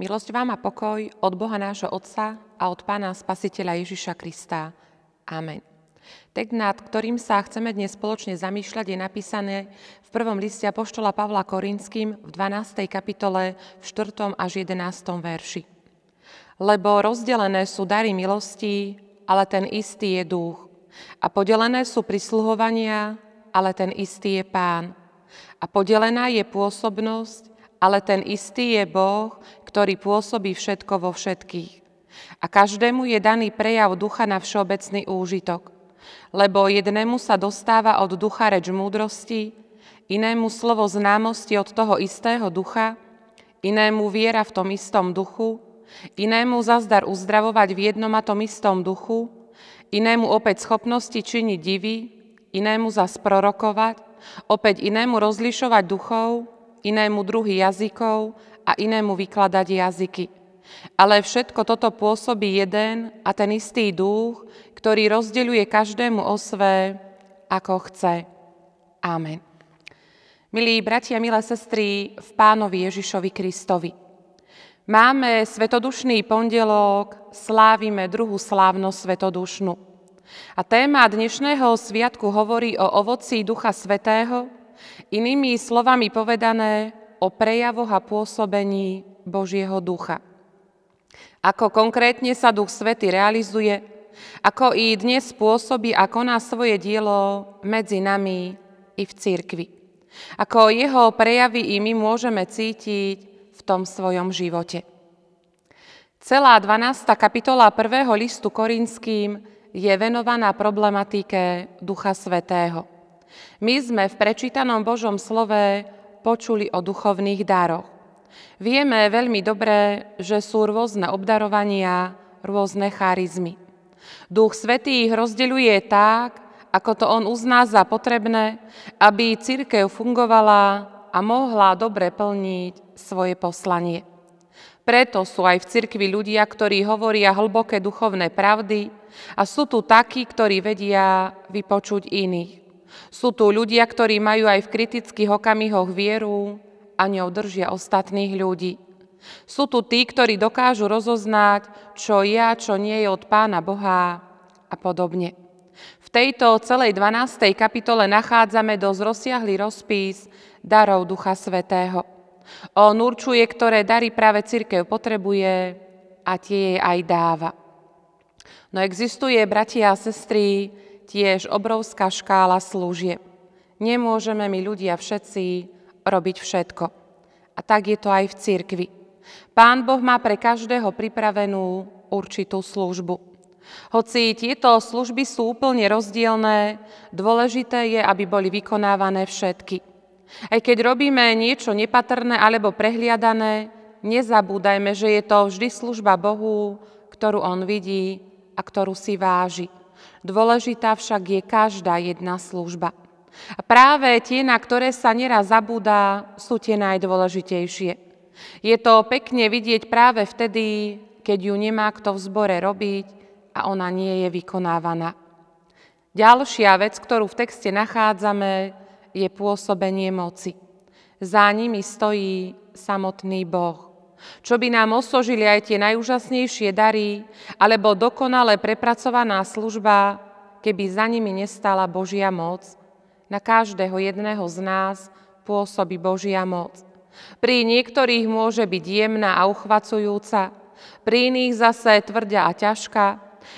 Milosť vám a pokoj od Boha nášho Otca a od Pána Spasiteľa Ježiša Krista. Amen. Text, nad ktorým sa chceme dnes spoločne zamýšľať, je napísané v prvom liste Apoštola Pavla Korinským v 12. kapitole v 4. až 11. verši. Lebo rozdelené sú dary milosti, ale ten istý je duch. A podelené sú prisluhovania, ale ten istý je Pán. A podelená je pôsobnosť, ale ten istý je Boh, ktorý pôsobí všetko vo všetkých. A každému je daný prejav ducha na všeobecný úžitok. Lebo jednému sa dostáva od ducha reč múdrosti, inému slovo známosti od toho istého ducha, inému viera v tom istom duchu, inému zazdar uzdravovať v jednom a tom istom duchu, inému opäť schopnosti činiť divy, inému zas prorokovať, opäť inému rozlišovať duchov, inému druhy jazykov a inému vykladať jazyky. Ale všetko toto pôsobí jeden a ten istý duch, ktorý rozdeľuje každému o své, ako chce. Amen. Milí bratia, milé sestry, v pánovi Ježišovi Kristovi. Máme svetodušný pondelok, slávime druhú slávnosť svetodušnú. A téma dnešného sviatku hovorí o ovocí Ducha Svetého, Inými slovami povedané o prejavoch a pôsobení Božieho ducha. Ako konkrétne sa Duch Svety realizuje, ako i dnes spôsobí a koná svoje dielo medzi nami i v cirkvi. Ako jeho prejavy i my môžeme cítiť v tom svojom živote. Celá 12. kapitola 1. listu Korinským je venovaná problematike Ducha Svetého. My sme v prečítanom Božom slove počuli o duchovných dároch. Vieme veľmi dobre, že sú rôzne obdarovania, rôzne charizmy. Duch Svetý ich rozdeľuje tak, ako to on uzná za potrebné, aby církev fungovala a mohla dobre plniť svoje poslanie. Preto sú aj v cirkvi ľudia, ktorí hovoria hlboké duchovné pravdy a sú tu takí, ktorí vedia vypočuť iných. Sú tu ľudia, ktorí majú aj v kritických okamihoch vieru a ňou držia ostatných ľudí. Sú tu tí, ktorí dokážu rozoznať, čo ja, čo nie je od Pána Boha a podobne. V tejto celej 12. kapitole nachádzame dosť rozsiahly rozpis darov Ducha Svetého. On určuje, ktoré dary práve církev potrebuje a tie jej aj dáva. No existuje, bratia a sestry, tiež obrovská škála služieb. Nemôžeme my ľudia všetci robiť všetko. A tak je to aj v cirkvi. Pán Boh má pre každého pripravenú určitú službu. Hoci tieto služby sú úplne rozdielné, dôležité je, aby boli vykonávané všetky. Aj keď robíme niečo nepatrné alebo prehliadané, nezabúdajme, že je to vždy služba Bohu, ktorú On vidí a ktorú si váži. Dôležitá však je každá jedna služba. A práve tie, na ktoré sa neraz zabúda, sú tie najdôležitejšie. Je to pekne vidieť práve vtedy, keď ju nemá kto v zbore robiť a ona nie je vykonávaná. Ďalšia vec, ktorú v texte nachádzame, je pôsobenie moci. Za nimi stojí samotný Boh čo by nám osožili aj tie najúžasnejšie dary, alebo dokonale prepracovaná služba, keby za nimi nestala Božia moc. Na každého jedného z nás pôsobí Božia moc. Pri niektorých môže byť jemná a uchvacujúca, pri iných zase tvrdia a ťažká,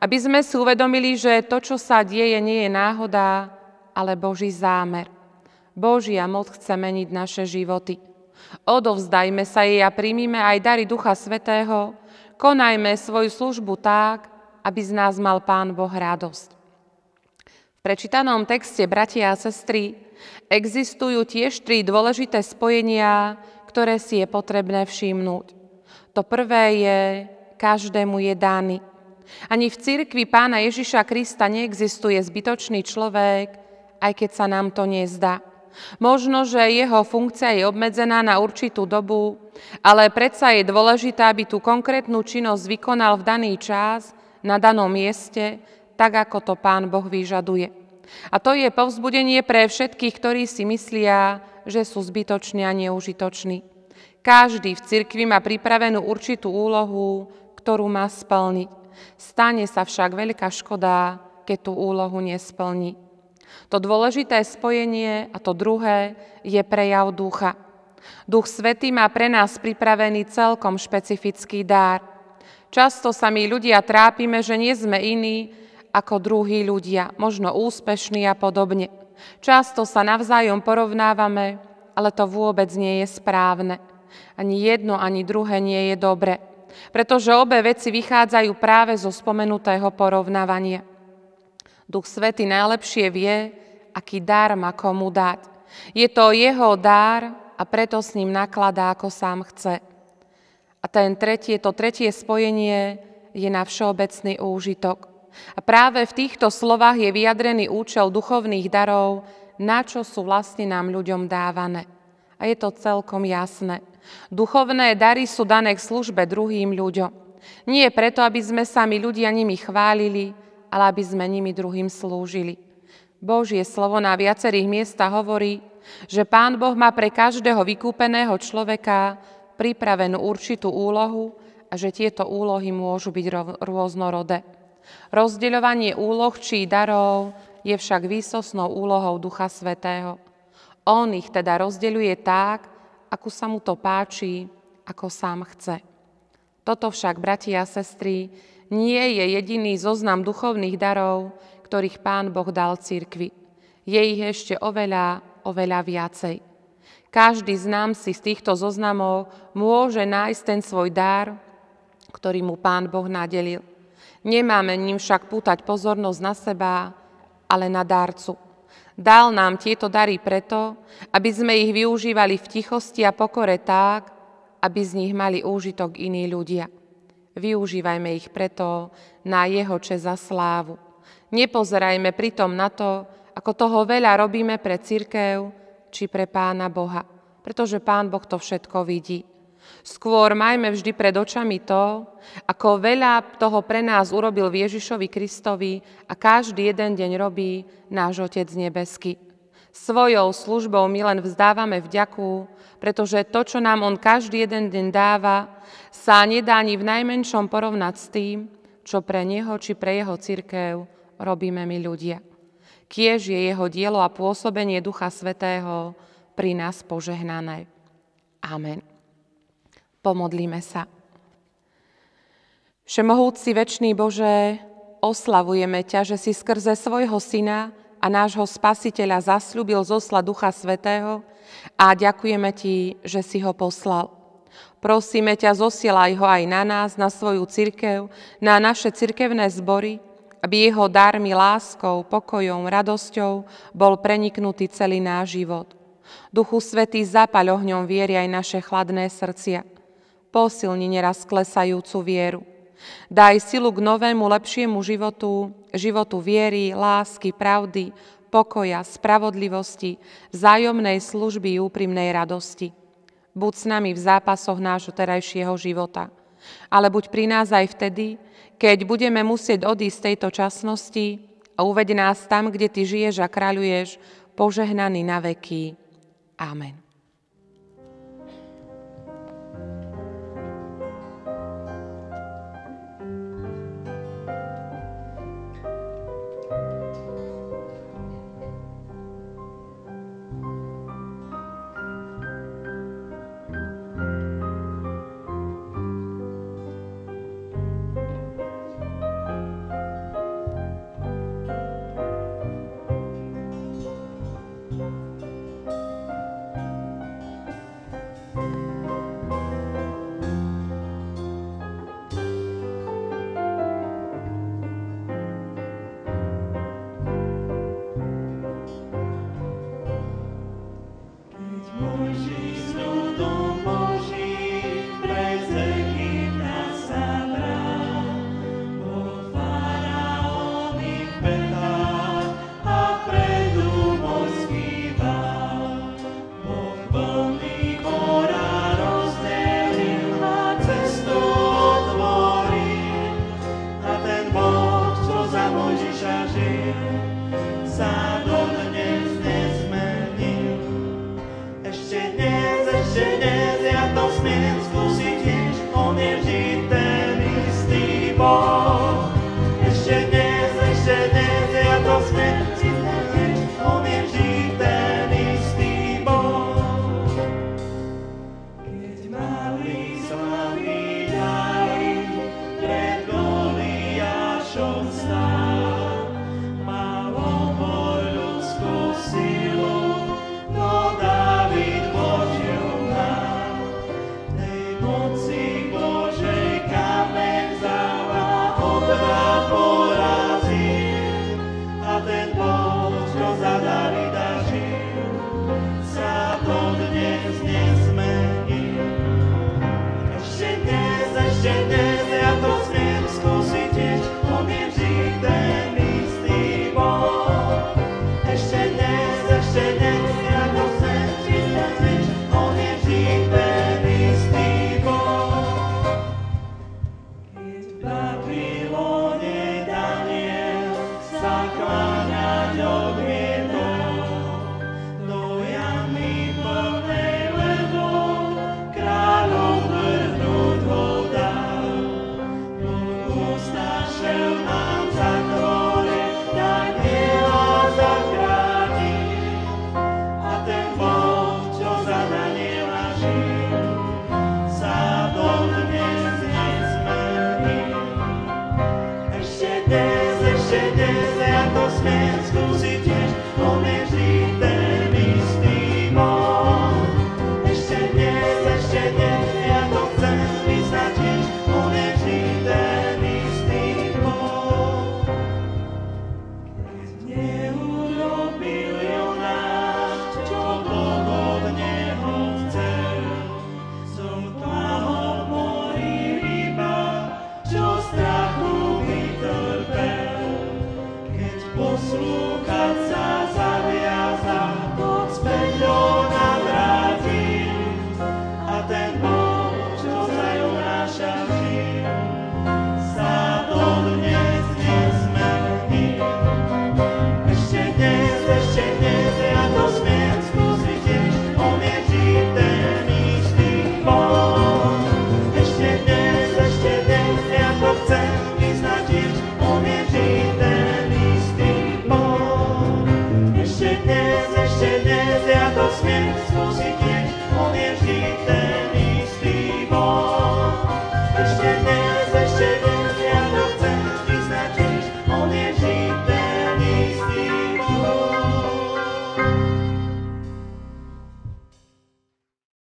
aby sme si uvedomili, že to, čo sa deje, nie je náhoda, ale Boží zámer. Božia moc chce meniť naše životy. Odovzdajme sa jej a príjmime aj dary Ducha Svetého, konajme svoju službu tak, aby z nás mal Pán Boh radosť. V prečítanom texte, bratia a sestry, existujú tiež tri dôležité spojenia, ktoré si je potrebné všimnúť. To prvé je, každému je daný. Ani v cirkvi pána Ježiša Krista neexistuje zbytočný človek, aj keď sa nám to nezdá. Možno, že jeho funkcia je obmedzená na určitú dobu, ale predsa je dôležité, aby tú konkrétnu činnosť vykonal v daný čas, na danom mieste, tak ako to Pán Boh vyžaduje. A to je povzbudenie pre všetkých, ktorí si myslia, že sú zbytoční a neužitoční. Každý v cirkvi má pripravenú určitú úlohu, ktorú má splniť. Stane sa však veľká škoda, keď tú úlohu nesplní. To dôležité spojenie a to druhé je prejav ducha. Duch Svetý má pre nás pripravený celkom špecifický dár. Často sa my ľudia trápime, že nie sme iní ako druhí ľudia, možno úspešní a podobne. Často sa navzájom porovnávame, ale to vôbec nie je správne. Ani jedno, ani druhé nie je dobre, pretože obe veci vychádzajú práve zo spomenutého porovnávania. Duch Svety najlepšie vie, aký dar má komu dať. Je to jeho dar a preto s ním nakladá, ako sám chce. A ten tretie, to tretie spojenie je na všeobecný úžitok. A práve v týchto slovách je vyjadrený účel duchovných darov, na čo sú vlastne nám ľuďom dávané. A je to celkom jasné. Duchovné dary sú dané k službe druhým ľuďom. Nie preto, aby sme sami ľudia nimi chválili, ale aby sme nimi druhým slúžili. Božie slovo na viacerých miestach hovorí, že Pán Boh má pre každého vykúpeného človeka pripravenú určitú úlohu a že tieto úlohy môžu byť rôznorodé. Rozdeľovanie úloh či darov je však výsosnou úlohou Ducha Svetého. On ich teda rozdeľuje tak, ako sa mu to páči, ako sám chce. Toto však, bratia a sestry, nie je jediný zoznam duchovných darov, ktorých Pán Boh dal cirkvi. Je ich ešte oveľa, oveľa viacej. Každý z nám si z týchto zoznamov môže nájsť ten svoj dar, ktorý mu Pán Boh nadelil. Nemáme ním však pútať pozornosť na seba, ale na dárcu. Dal nám tieto dary preto, aby sme ich využívali v tichosti a pokore tak, aby z nich mali úžitok iní ľudia. Využívajme ich preto na jeho čest a slávu. Nepozerajme pritom na to, ako toho veľa robíme pre církev či pre Pána Boha, pretože Pán Boh to všetko vidí. Skôr majme vždy pred očami to, ako veľa toho pre nás urobil Ježišovi Kristovi a každý jeden deň robí náš Otec nebeský. Svojou službou my len vzdávame vďaku, pretože to, čo nám On každý jeden deň dáva, sa nedá ani v najmenšom porovnať s tým, čo pre Neho či pre Jeho cirkev robíme my ľudia. Kiež je Jeho dielo a pôsobenie Ducha Svetého pri nás požehnané. Amen. Pomodlíme sa. Všemohúci večný Bože, oslavujeme ťa, že si skrze svojho Syna a nášho Spasiteľa zasľúbil zosla Ducha Svetého a ďakujeme Ti, že si ho poslal. Prosíme ťa, zosielaj ho aj na nás, na svoju cirkev, na naše cirkevné zbory, aby jeho darmi, láskou, pokojom, radosťou bol preniknutý celý náš život. Duchu Svetý, zapaľ ohňom viery aj naše chladné srdcia posilni neraz klesajúcu vieru. Daj silu k novému, lepšiemu životu, životu viery, lásky, pravdy, pokoja, spravodlivosti, vzájomnej služby úprimnej radosti. Buď s nami v zápasoch nášho terajšieho života, ale buď pri nás aj vtedy, keď budeme musieť odísť z tejto časnosti a uveď nás tam, kde Ty žiješ a kráľuješ, požehnaný na veky. Amen.